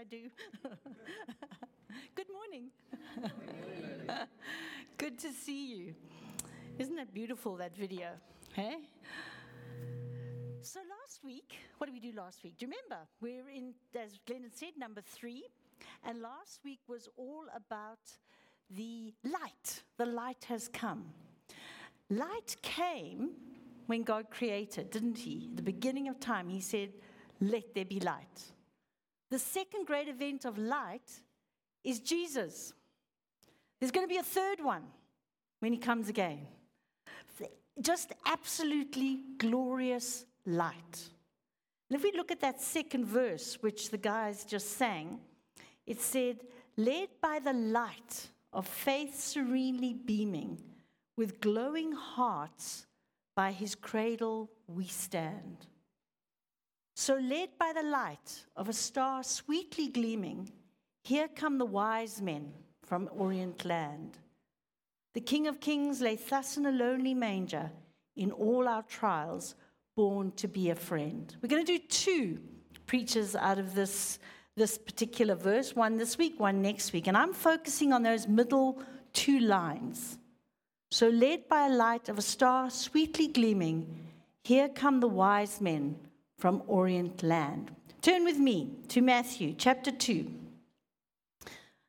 I do? Good morning. Good to see you. Isn't that beautiful, that video? Hey? So last week, what did we do last week? Do you remember? We're in, as Glenn said, number three. And last week was all about the light. The light has come. Light came when God created, didn't He? At the beginning of time, He said, Let there be light. The second great event of light is Jesus. There's going to be a third one when He comes again. Just absolutely glorious light. And if we look at that second verse, which the guys just sang, it said, Led by the light of faith serenely beaming, with glowing hearts, by his cradle we stand. So, led by the light of a star sweetly gleaming, here come the wise men from Orient land. The King of Kings lay thus in a lonely manger in all our trials, born to be a friend. We're going to do two preachers out of this, this particular verse one this week, one next week. And I'm focusing on those middle two lines. So, led by a light of a star sweetly gleaming, here come the wise men from Orient land. Turn with me to Matthew chapter 2.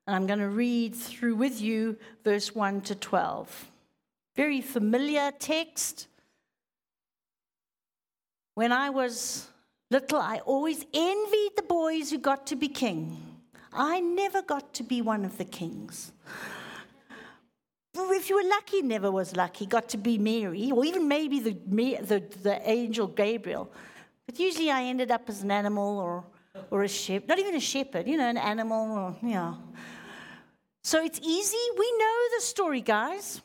And I'm going to read through with you verse 1 to 12. Very familiar text. When I was little, I always envied the boys who got to be king. I never got to be one of the kings. If you were lucky, never was lucky, got to be Mary, or even maybe the, the, the angel Gabriel. But usually I ended up as an animal or, or a shepherd, not even a shepherd, you know, an animal, or, yeah. So it's easy. We know the story, guys.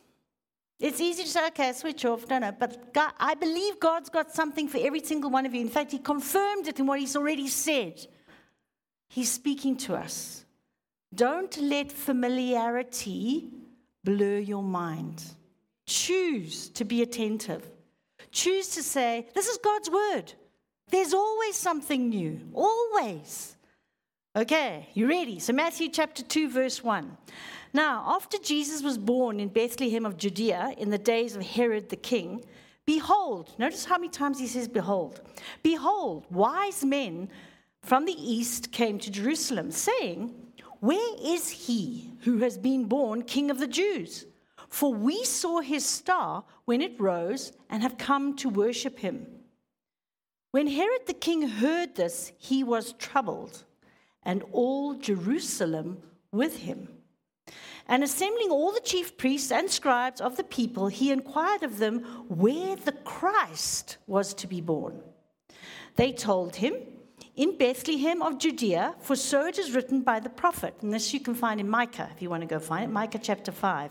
It's easy to say, okay, switch off. No, no. But God, I believe God's got something for every single one of you. In fact, He confirmed it in what He's already said. He's speaking to us. Don't let familiarity blur your mind. Choose to be attentive. Choose to say, This is God's word. There's always something new. Always. Okay, you ready? So, Matthew chapter 2, verse 1. Now, after Jesus was born in Bethlehem of Judea in the days of Herod the king, behold, notice how many times he says, behold. Behold, wise men from the east came to Jerusalem, saying, Where is he who has been born king of the Jews? For we saw his star when it rose and have come to worship him. When Herod the king heard this, he was troubled, and all Jerusalem with him. And assembling all the chief priests and scribes of the people, he inquired of them where the Christ was to be born. They told him, In Bethlehem of Judea, for so it is written by the prophet. And this you can find in Micah, if you want to go find it, Micah chapter 5.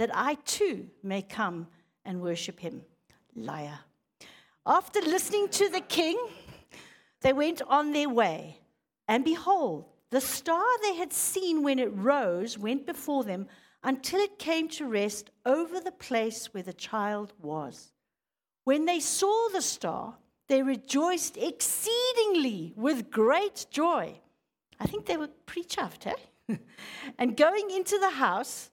that I too may come and worship him. Liar. After listening to the king, they went on their way. And behold, the star they had seen when it rose went before them until it came to rest over the place where the child was. When they saw the star, they rejoiced exceedingly with great joy. I think they were pretty chuffed, eh? and going into the house,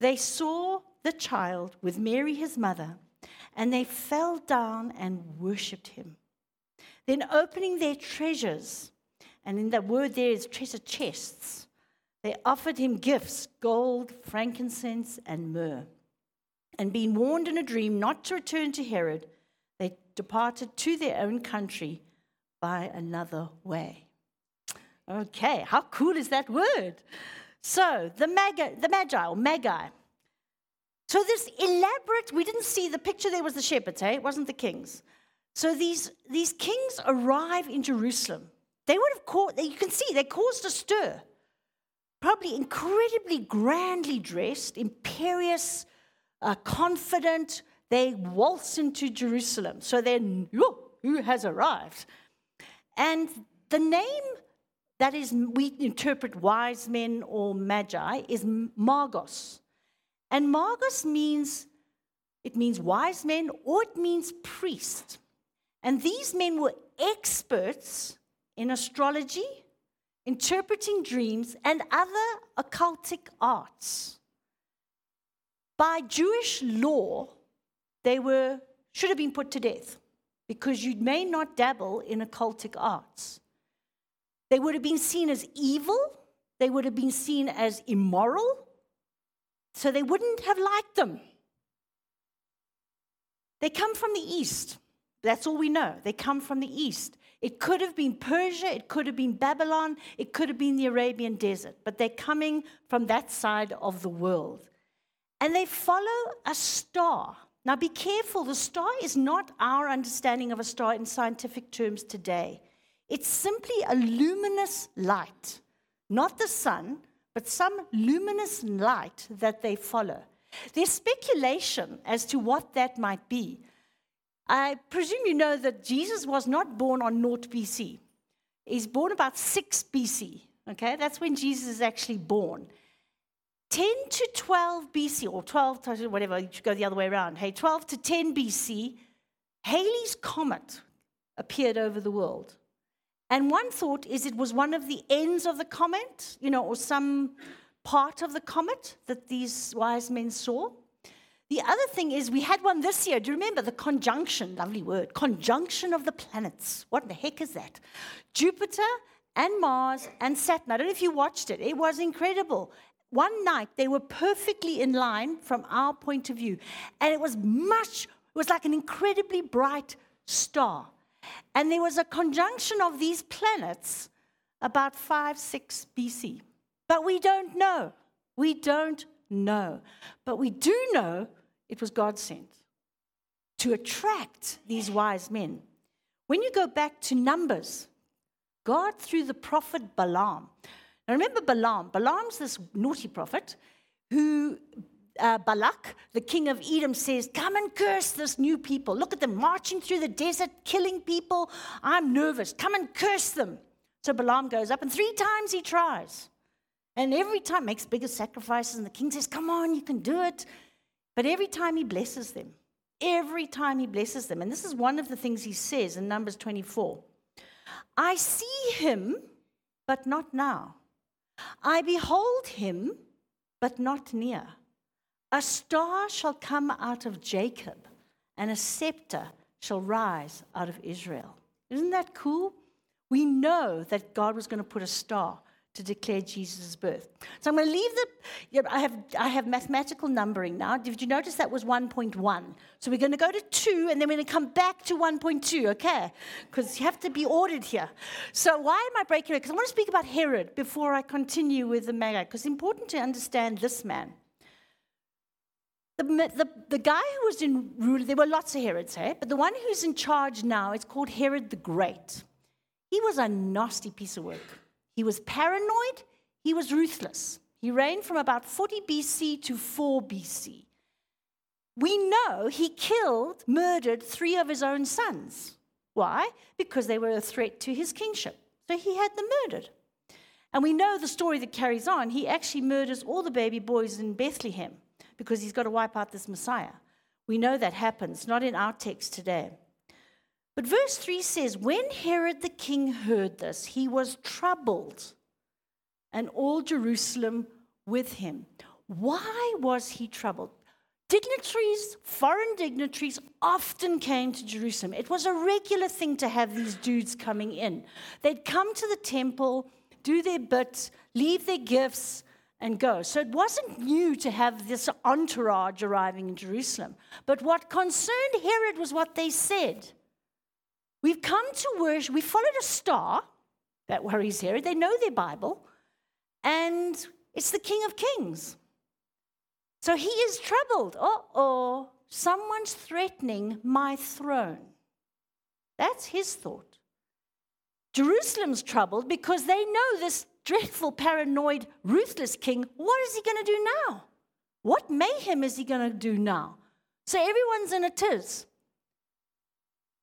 they saw the child with Mary, his mother, and they fell down and worshipped him. Then, opening their treasures, and in the word there is treasure chests, they offered him gifts gold, frankincense, and myrrh. And being warned in a dream not to return to Herod, they departed to their own country by another way. Okay, how cool is that word? So, the magi, the magi or magi. So, this elaborate, we didn't see the picture there was the shepherds, hey? It wasn't the kings. So, these, these kings arrive in Jerusalem. They would have caught, you can see, they caused a stir. probably incredibly grandly dressed, imperious, uh, confident. They waltz into Jerusalem. So then, who has arrived? And the name that is, we interpret wise men or magi, is Magos. And Magos means, it means wise men or it means priest. And these men were experts in astrology, interpreting dreams, and other occultic arts. By Jewish law, they were, should have been put to death because you may not dabble in occultic arts. They would have been seen as evil, they would have been seen as immoral, so they wouldn't have liked them. They come from the east. That's all we know. They come from the east. It could have been Persia, it could have been Babylon, it could have been the Arabian desert, but they're coming from that side of the world. And they follow a star. Now be careful, the star is not our understanding of a star in scientific terms today. It's simply a luminous light, not the sun, but some luminous light that they follow. There's speculation as to what that might be. I presume you know that Jesus was not born on naught BC. He's born about 6 BC. Okay, that's when Jesus is actually born. 10 to 12 BC, or 12 to whatever, you should go the other way around. Hey, 12 to 10 BC, Halley's Comet appeared over the world. And one thought is it was one of the ends of the comet, you know, or some part of the comet that these wise men saw. The other thing is, we had one this year. Do you remember the conjunction? Lovely word. Conjunction of the planets. What the heck is that? Jupiter and Mars and Saturn. I don't know if you watched it, it was incredible. One night, they were perfectly in line from our point of view. And it was much, it was like an incredibly bright star. And there was a conjunction of these planets about 5, 6 BC. But we don't know. We don't know. But we do know it was God sent to attract these wise men. When you go back to Numbers, God, through the prophet Balaam, now remember Balaam, Balaam's this naughty prophet who uh, Balak, the king of Edom, says, Come and curse this new people. Look at them marching through the desert, killing people. I'm nervous. Come and curse them. So Balaam goes up, and three times he tries. And every time makes bigger sacrifices, and the king says, Come on, you can do it. But every time he blesses them, every time he blesses them, and this is one of the things he says in Numbers 24 I see him, but not now. I behold him, but not near. A star shall come out of Jacob, and a scepter shall rise out of Israel. Isn't that cool? We know that God was going to put a star to declare Jesus' birth. So I'm going to leave the, you know, I, have, I have mathematical numbering now. Did you notice that was 1.1? So we're going to go to 2 and then we're going to come back to 1.2, okay? Because you have to be ordered here. So why am I breaking it? Because I want to speak about Herod before I continue with the Magi, because it's important to understand this man. The, the, the guy who was in rule, there were lots of Herods, hey? But the one who's in charge now is called Herod the Great. He was a nasty piece of work. He was paranoid, he was ruthless. He reigned from about 40 BC to 4 BC. We know he killed, murdered three of his own sons. Why? Because they were a threat to his kingship. So he had them murdered. And we know the story that carries on. He actually murders all the baby boys in Bethlehem because he's got to wipe out this Messiah. We know that happens, not in our text today. But verse 3 says, When Herod the king heard this, he was troubled, and all Jerusalem with him. Why was he troubled? Dignitaries, foreign dignitaries, often came to Jerusalem. It was a regular thing to have these dudes coming in. They'd come to the temple, do their bit, leave their gifts, and go. So it wasn't new to have this entourage arriving in Jerusalem. But what concerned Herod was what they said. We've come to worship, we followed a star that worries Herod. They know their Bible, and it's the King of Kings. So he is troubled. Uh oh, someone's threatening my throne. That's his thought. Jerusalem's troubled because they know this dreadful, paranoid, ruthless king, what is he going to do now? What mayhem is he going to do now? So everyone's in a tiz.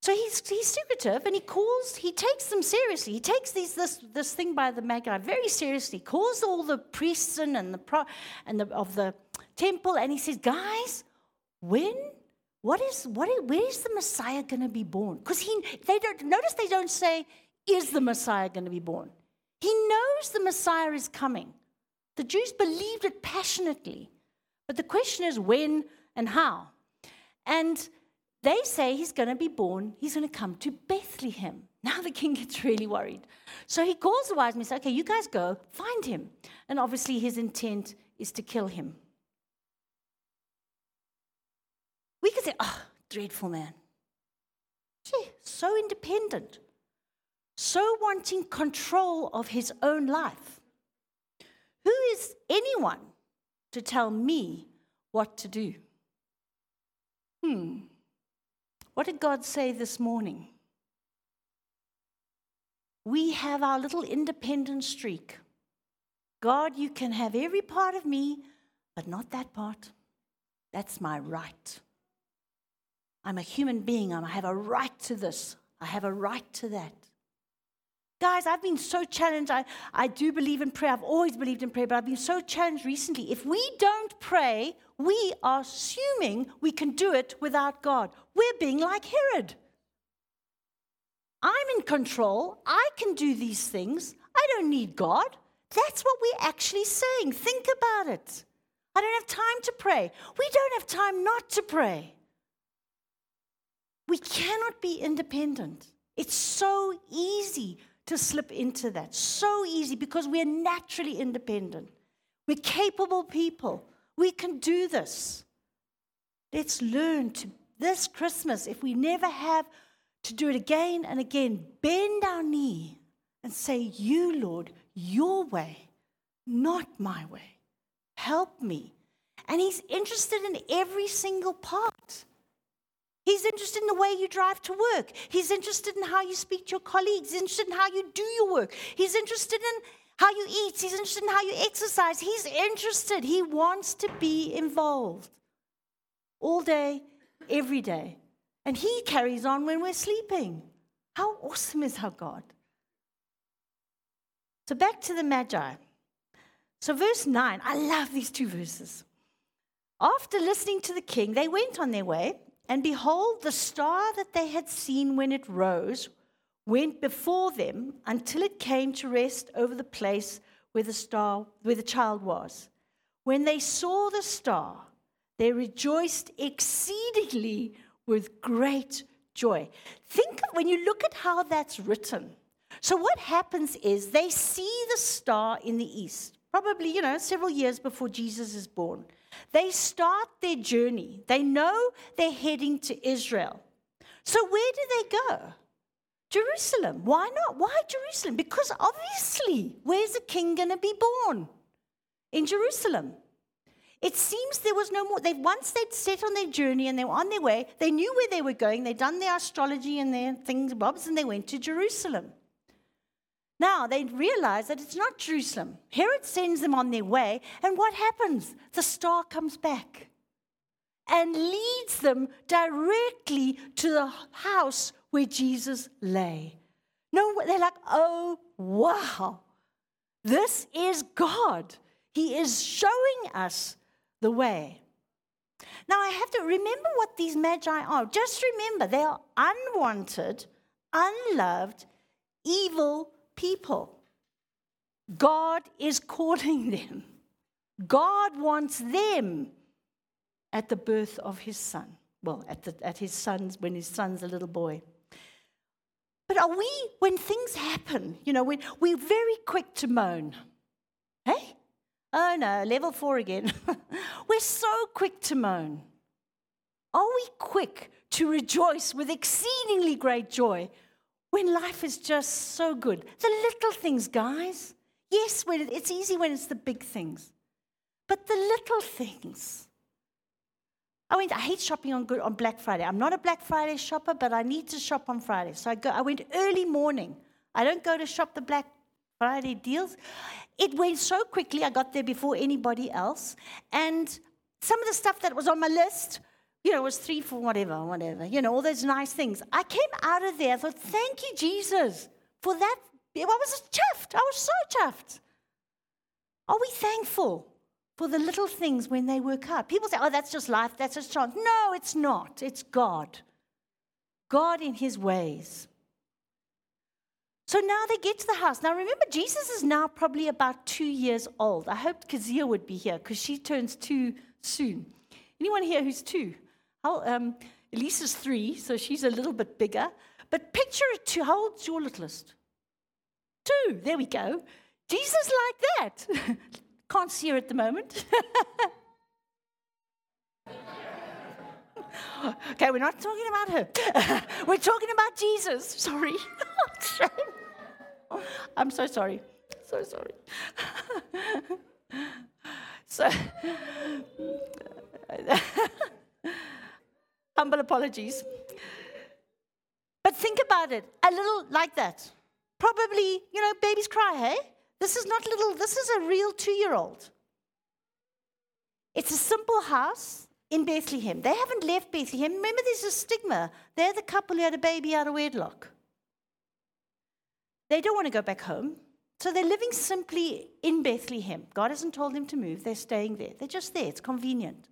So he's, he's secretive and he calls, he takes them seriously. He takes these, this, this thing by the Magi very seriously, calls all the priests in and the, pro, and the, of the temple, and he says, Guys, when? What is, what is, where is the Messiah going to be born? Because he, they don't, notice they don't say, Is the Messiah going to be born? He knows the Messiah is coming. The Jews believed it passionately. But the question is when and how. And they say he's going to be born, he's going to come to Bethlehem. Now the king gets really worried. So he calls the wise men and says, Okay, you guys go, find him. And obviously his intent is to kill him. We could say, Oh, dreadful man. Gee, so independent, so wanting control of his own life. Who is anyone to tell me what to do? Hmm. What did God say this morning? We have our little independent streak. God, you can have every part of me, but not that part. That's my right. I'm a human being. I have a right to this. I have a right to that. Guys, I've been so challenged. I, I do believe in prayer. I've always believed in prayer, but I've been so challenged recently. If we don't pray, we are assuming we can do it without God. We're being like Herod. I'm in control. I can do these things. I don't need God. That's what we're actually saying. Think about it. I don't have time to pray. We don't have time not to pray. We cannot be independent. It's so easy to slip into that. So easy because we're naturally independent. We're capable people. We can do this. Let's learn to, this Christmas, if we never have to do it again and again, bend our knee and say, You, Lord, your way, not my way. Help me. And He's interested in every single part. He's interested in the way you drive to work. He's interested in how you speak to your colleagues. He's interested in how you do your work. He's interested in how you eat. He's interested in how you exercise. He's interested. He wants to be involved all day, every day. And He carries on when we're sleeping. How awesome is our God? So back to the Magi. So, verse 9, I love these two verses. After listening to the king, they went on their way and behold, the star that they had seen when it rose went before them until it came to rest over the place where the star, where the child was. When they saw the star, they rejoiced exceedingly with great joy. Think when you look at how that's written. So what happens is they see the star in the east, probably, you know, several years before Jesus is born. They start their journey. They know they're heading to Israel. So, where do they go? Jerusalem. Why not? Why Jerusalem? Because obviously, where's a king going to be born? In Jerusalem. It seems there was no more. They once they'd set on their journey and they were on their way. They knew where they were going. They'd done their astrology and their things, bobs, and they went to Jerusalem. Now they realize that it's not Jerusalem. Herod sends them on their way, and what happens? The star comes back and leads them directly to the house where Jesus lay. No, they're like, oh, wow, this is God. He is showing us the way. Now, I have to remember what these magi are. Just remember, they are unwanted, unloved, evil people. God is calling them. God wants them at the birth of his son. Well, at, the, at his son's, when his son's a little boy. But are we, when things happen, you know, when we're very quick to moan. Hey? Oh no, level four again. we're so quick to moan. Are we quick to rejoice with exceedingly great joy when life is just so good. The little things, guys. Yes, when it's easy when it's the big things. But the little things. I went, I hate shopping on, good, on Black Friday. I'm not a Black Friday shopper, but I need to shop on Friday. So I, go, I went early morning. I don't go to shop the Black Friday deals. It went so quickly, I got there before anybody else. And some of the stuff that was on my list, you know, was three for whatever, whatever, you know, all those nice things. I came out of there, I thought, thank you, Jesus, for that. I was chuffed. I was so chuffed. Are we thankful for the little things when they work out? People say, oh, that's just life, that's just chance. No, it's not. It's God. God in his ways. So now they get to the house. Now remember, Jesus is now probably about two years old. I hoped Kazia would be here because she turns two soon. Anyone here who's two? Um, Elisa's three, so she's a little bit bigger. But picture it two. How old's your littlest? Two. There we go. Jesus like that. Can't see her at the moment. okay, we're not talking about her. we're talking about Jesus. Sorry. I'm so sorry. So sorry. so, humble apologies. But think about it a little like that. Probably, you know, babies cry, hey? This is not little, this is a real two year old. It's a simple house in Bethlehem. They haven't left Bethlehem. Remember, there's a stigma. They're the couple who had a baby out of wedlock. They don't want to go back home. So they're living simply in Bethlehem. God hasn't told them to move. They're staying there. They're just there. It's convenient.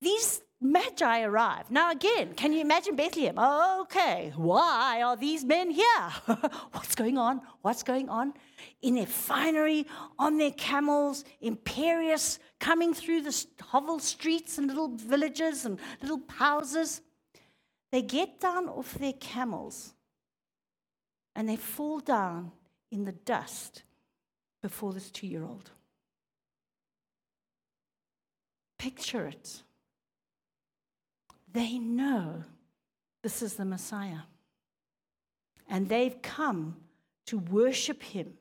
These magi arrive. Now, again, can you imagine Bethlehem? Okay, why are these men here? What's going on? What's going on? In their finery, on their camels, imperious, coming through the hovel streets and little villages and little houses. They get down off their camels and they fall down in the dust before this two year old. Picture it. They know this is the Messiah. And they've come to worship him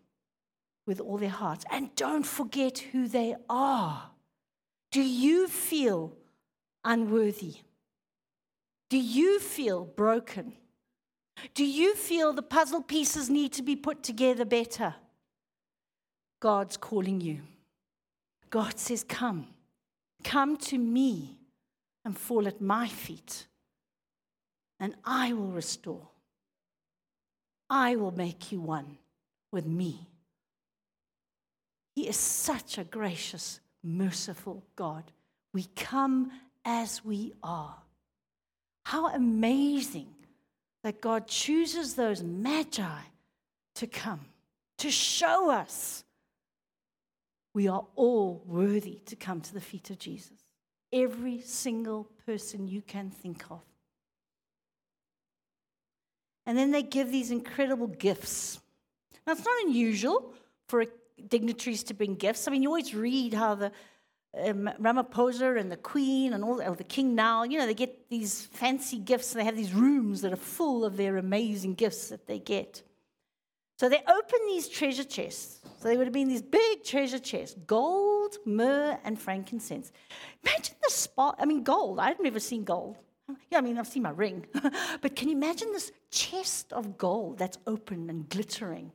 with all their hearts. And don't forget who they are. Do you feel unworthy? Do you feel broken? Do you feel the puzzle pieces need to be put together better? God's calling you. God says, Come, come to me and fall at my feet, and I will restore. I will make you one with me. He is such a gracious, merciful God. We come as we are. How amazing that God chooses those magi to come, to show us we are all worthy to come to the feet of Jesus. Every single person you can think of. And then they give these incredible gifts. Now, it's not unusual for dignitaries to bring gifts. I mean, you always read how the um, Ramaphosa and the Queen and all, or the King now, you know, they get these fancy gifts they have these rooms that are full of their amazing gifts that they get. So they open these treasure chests. So they would have been these big treasure chests gold, myrrh, and frankincense. Imagine the spot. I mean, gold. I've never seen gold. Yeah, I mean, I've seen my ring. but can you imagine this chest of gold that's open and glittering?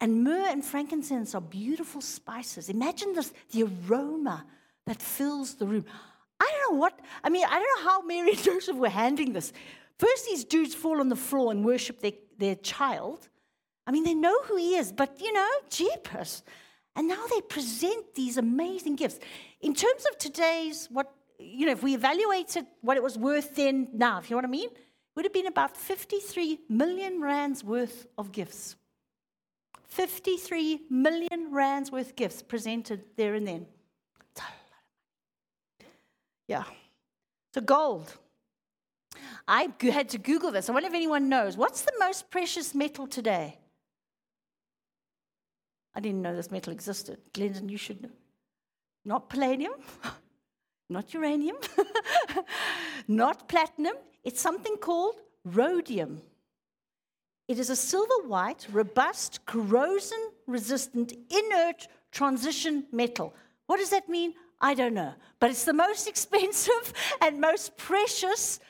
And myrrh and frankincense are beautiful spices. Imagine this, the aroma that fills the room. I don't know what, I mean, I don't know how Mary and Joseph were handling this. First, these dudes fall on the floor and worship their, their child. I mean, they know who he is, but you know, jeepers. And now they present these amazing gifts. In terms of today's, what, you know, if we evaluated what it was worth then, now, if you know what I mean, it would have been about 53 million rands worth of gifts. 53 million rands worth of gifts presented there and then. Yeah. So gold. I had to Google this. I wonder if anyone knows. What's the most precious metal today? I didn't know this metal existed. Glendon, you should know. Not palladium, not uranium, not platinum. It's something called rhodium. It is a silver white, robust, corrosion resistant, inert transition metal. What does that mean? I don't know. But it's the most expensive and most precious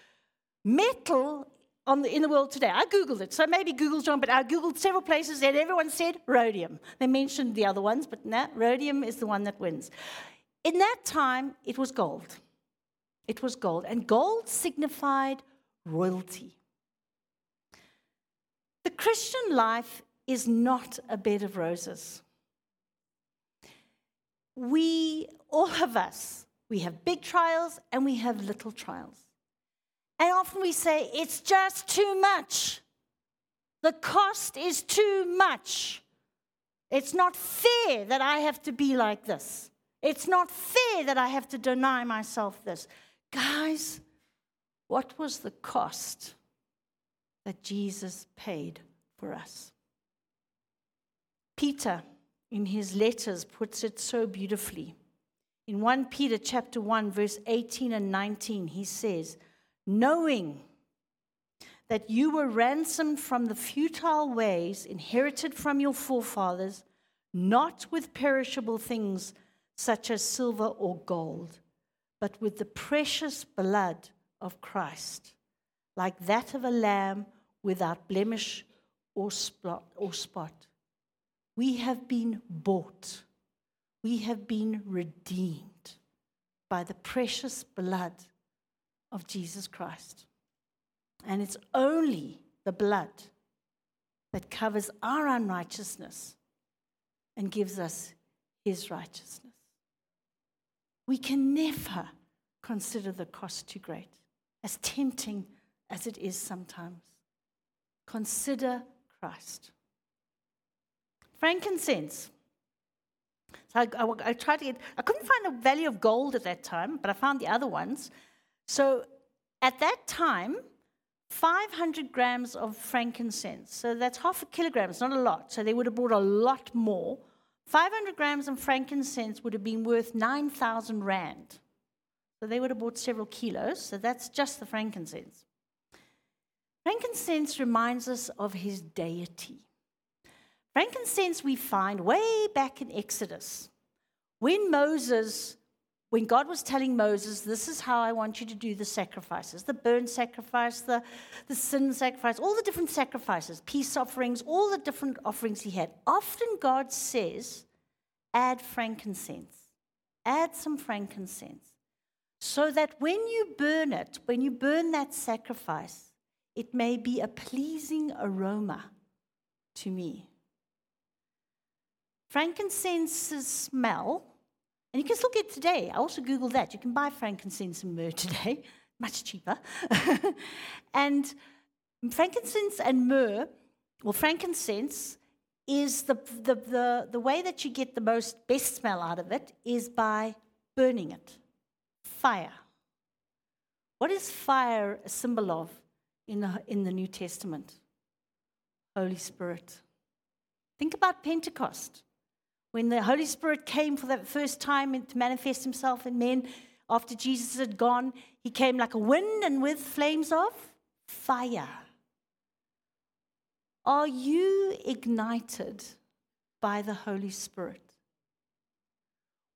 metal the, in the world today? I Googled it. So maybe Google's wrong, but I Googled several places and everyone said rhodium. They mentioned the other ones, but nah, rhodium is the one that wins. In that time, it was gold. It was gold. And gold signified royalty. The Christian life is not a bed of roses. We, all of us, we have big trials and we have little trials. And often we say, it's just too much. The cost is too much. It's not fair that I have to be like this. It's not fair that I have to deny myself this. Guys, what was the cost that Jesus paid for us? Peter, in his letters, puts it so beautifully. In 1 Peter chapter 1 verse 18 and 19 he says, "Knowing that you were ransomed from the futile ways inherited from your forefathers, not with perishable things such as silver or gold, but with the precious blood of Christ, like that of a lamb without blemish or spot. Or spot. We have been bought, we have been redeemed by the precious blood of Jesus Christ. And it's only the blood that covers our unrighteousness and gives us his righteousness. We can never consider the cost too great as tempting as it is sometimes. Consider Christ. Frankincense. So I, I, I, tried to get, I couldn't find the value of gold at that time, but I found the other ones. So at that time, 500 grams of frankincense. So that's half a kilogram. It's not a lot. So they would have bought a lot more. 500 grams of frankincense would have been worth 9,000 rand. So they would have bought several kilos. So that's just the frankincense. Frankincense reminds us of his deity. Frankincense we find way back in Exodus. When Moses, when God was telling Moses, this is how I want you to do the sacrifices the burnt sacrifice, the, the sin sacrifice, all the different sacrifices, peace offerings, all the different offerings he had. Often God says, add frankincense, add some frankincense so that when you burn it, when you burn that sacrifice, it may be a pleasing aroma to me. Frankincense's smell, and you can still get today. I also Googled that. You can buy frankincense and myrrh today, much cheaper. and frankincense and myrrh, well, frankincense is the, the, the, the way that you get the most best smell out of it is by burning it fire. What is fire a symbol of in the, in the New Testament? Holy Spirit. Think about Pentecost. When the Holy Spirit came for the first time to manifest himself in men after Jesus had gone, he came like a wind and with flames of fire. Are you ignited by the Holy Spirit?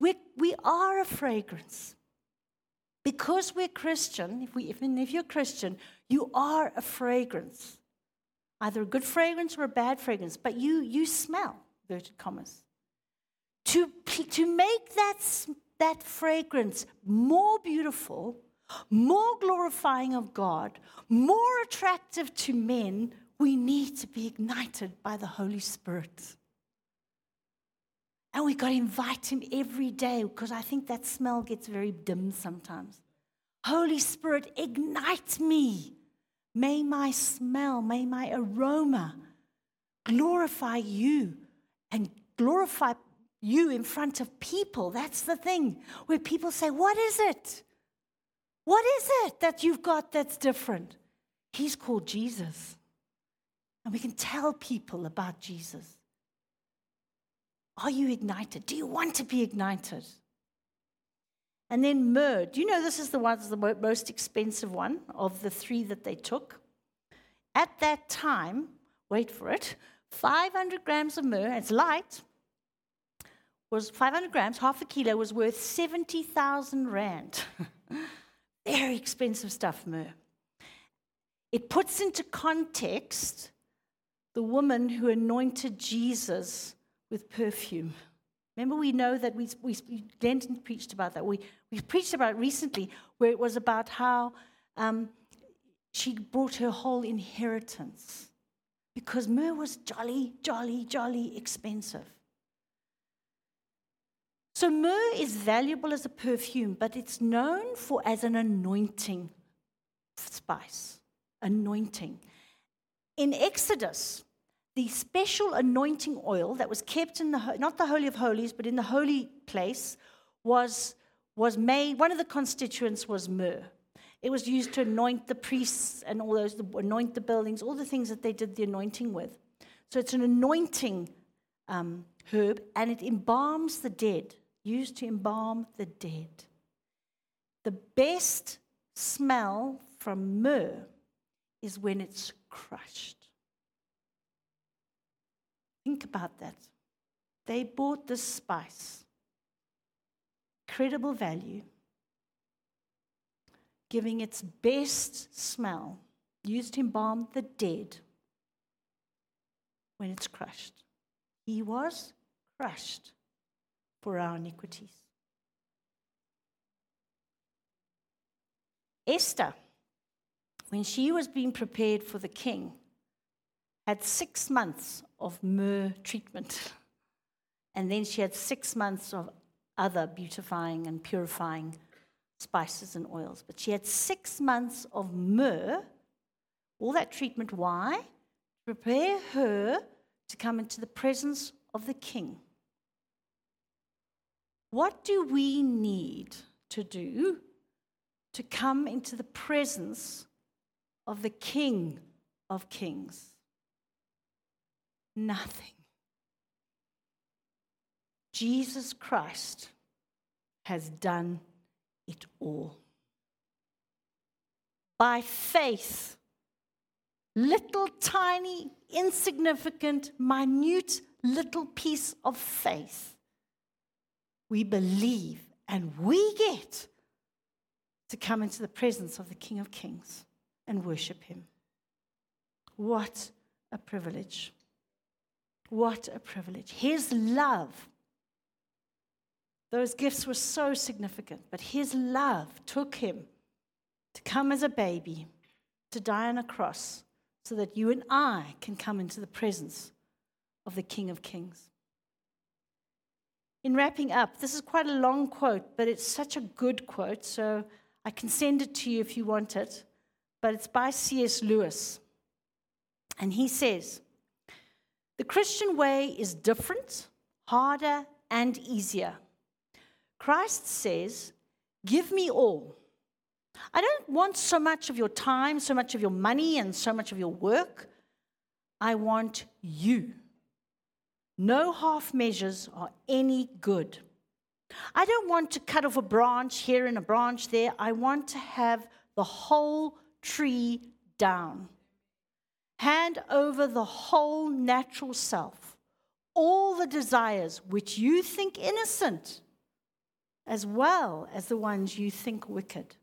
We, we are a fragrance. Because we're Christian, if, we, if, if you're Christian, you are a fragrance. Either a good fragrance or a bad fragrance, but you, you smell, inverted commas. To, to make that, that fragrance more beautiful, more glorifying of God, more attractive to men, we need to be ignited by the Holy Spirit. And we got to invite him every day because I think that smell gets very dim sometimes. Holy Spirit, ignite me. May my smell, may my aroma glorify you and glorify you in front of people. That's the thing where people say, What is it? What is it that you've got that's different? He's called Jesus. And we can tell people about Jesus. Are you ignited? Do you want to be ignited? And then myrrh. Do you know this is the one, the most expensive one of the three that they took? At that time, wait for it, 500 grams of myrrh, it's light, was 500 grams, half a kilo, was worth 70,000 rand. Very expensive stuff, myrrh. it puts into context the woman who anointed Jesus with perfume. Remember, we know that we, we, Denton preached about that. We, we preached about it recently, where it was about how um, she brought her whole inheritance because myrrh was jolly, jolly, jolly expensive. So myrrh is valuable as a perfume, but it's known for as an anointing spice. Anointing. In Exodus, the special anointing oil that was kept in the not the holy of holies but in the holy place was was made one of the constituents was myrrh it was used to anoint the priests and all those anoint the buildings all the things that they did the anointing with so it's an anointing um, herb and it embalms the dead used to embalm the dead. The best smell from myrrh is when it's crushed. Think about that. They bought this spice, credible value, giving its best smell, used to embalm the dead when it's crushed. He was crushed for our iniquities. Esther, when she was being prepared for the king, had six months of myrrh treatment. And then she had six months of other beautifying and purifying spices and oils. But she had six months of myrrh, all that treatment. Why? To prepare her to come into the presence of the king. What do we need to do to come into the presence of the King of Kings? nothing. Jesus Christ has done it all. By faith, little tiny, insignificant, minute little piece of faith, we believe and we get to come into the presence of the King of Kings and worship him. What a privilege. What a privilege. His love. Those gifts were so significant, but his love took him to come as a baby, to die on a cross, so that you and I can come into the presence of the King of Kings. In wrapping up, this is quite a long quote, but it's such a good quote, so I can send it to you if you want it. But it's by C.S. Lewis. And he says, the Christian way is different, harder, and easier. Christ says, Give me all. I don't want so much of your time, so much of your money, and so much of your work. I want you. No half measures are any good. I don't want to cut off a branch here and a branch there. I want to have the whole tree down. Hand over the whole natural self, all the desires which you think innocent, as well as the ones you think wicked,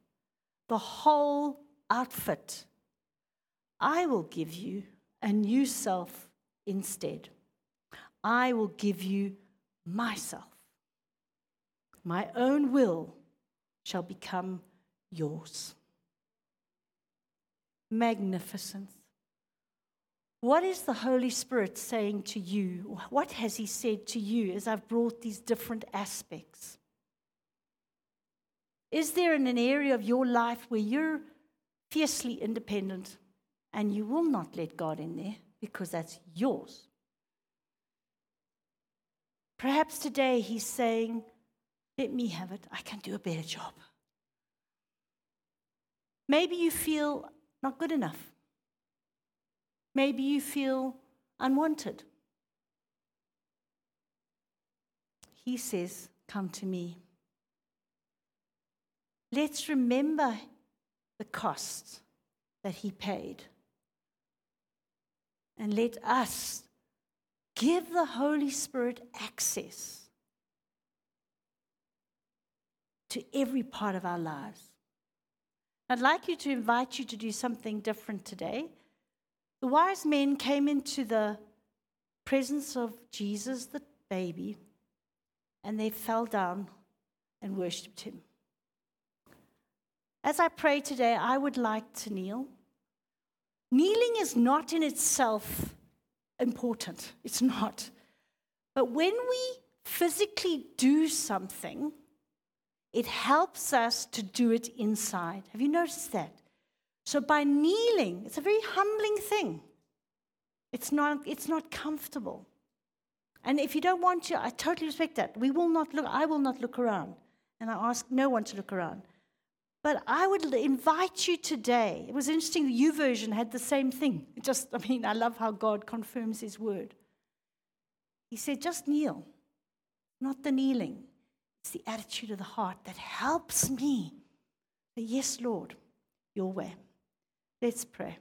the whole outfit. I will give you a new self instead. I will give you myself. My own will shall become yours. Magnificence. What is the Holy Spirit saying to you? What has He said to you as I've brought these different aspects? Is there an area of your life where you're fiercely independent and you will not let God in there because that's yours? Perhaps today He's saying, Let me have it. I can do a better job. Maybe you feel not good enough. Maybe you feel unwanted. He says, Come to me. Let's remember the cost that he paid. And let us give the Holy Spirit access to every part of our lives. I'd like you to invite you to do something different today. The wise men came into the presence of Jesus, the baby, and they fell down and worshipped him. As I pray today, I would like to kneel. Kneeling is not in itself important, it's not. But when we physically do something, it helps us to do it inside. Have you noticed that? So by kneeling, it's a very humbling thing. It's not, it's not comfortable. And if you don't want to, I totally respect that. We will not look, I will not look around. And I ask no one to look around. But I would invite you today. It was interesting, the YouVersion had the same thing. Just, I mean, I love how God confirms his word. He said, just kneel, not the kneeling. It's the attitude of the heart that helps me. Say, yes, Lord, your way. Let's pray.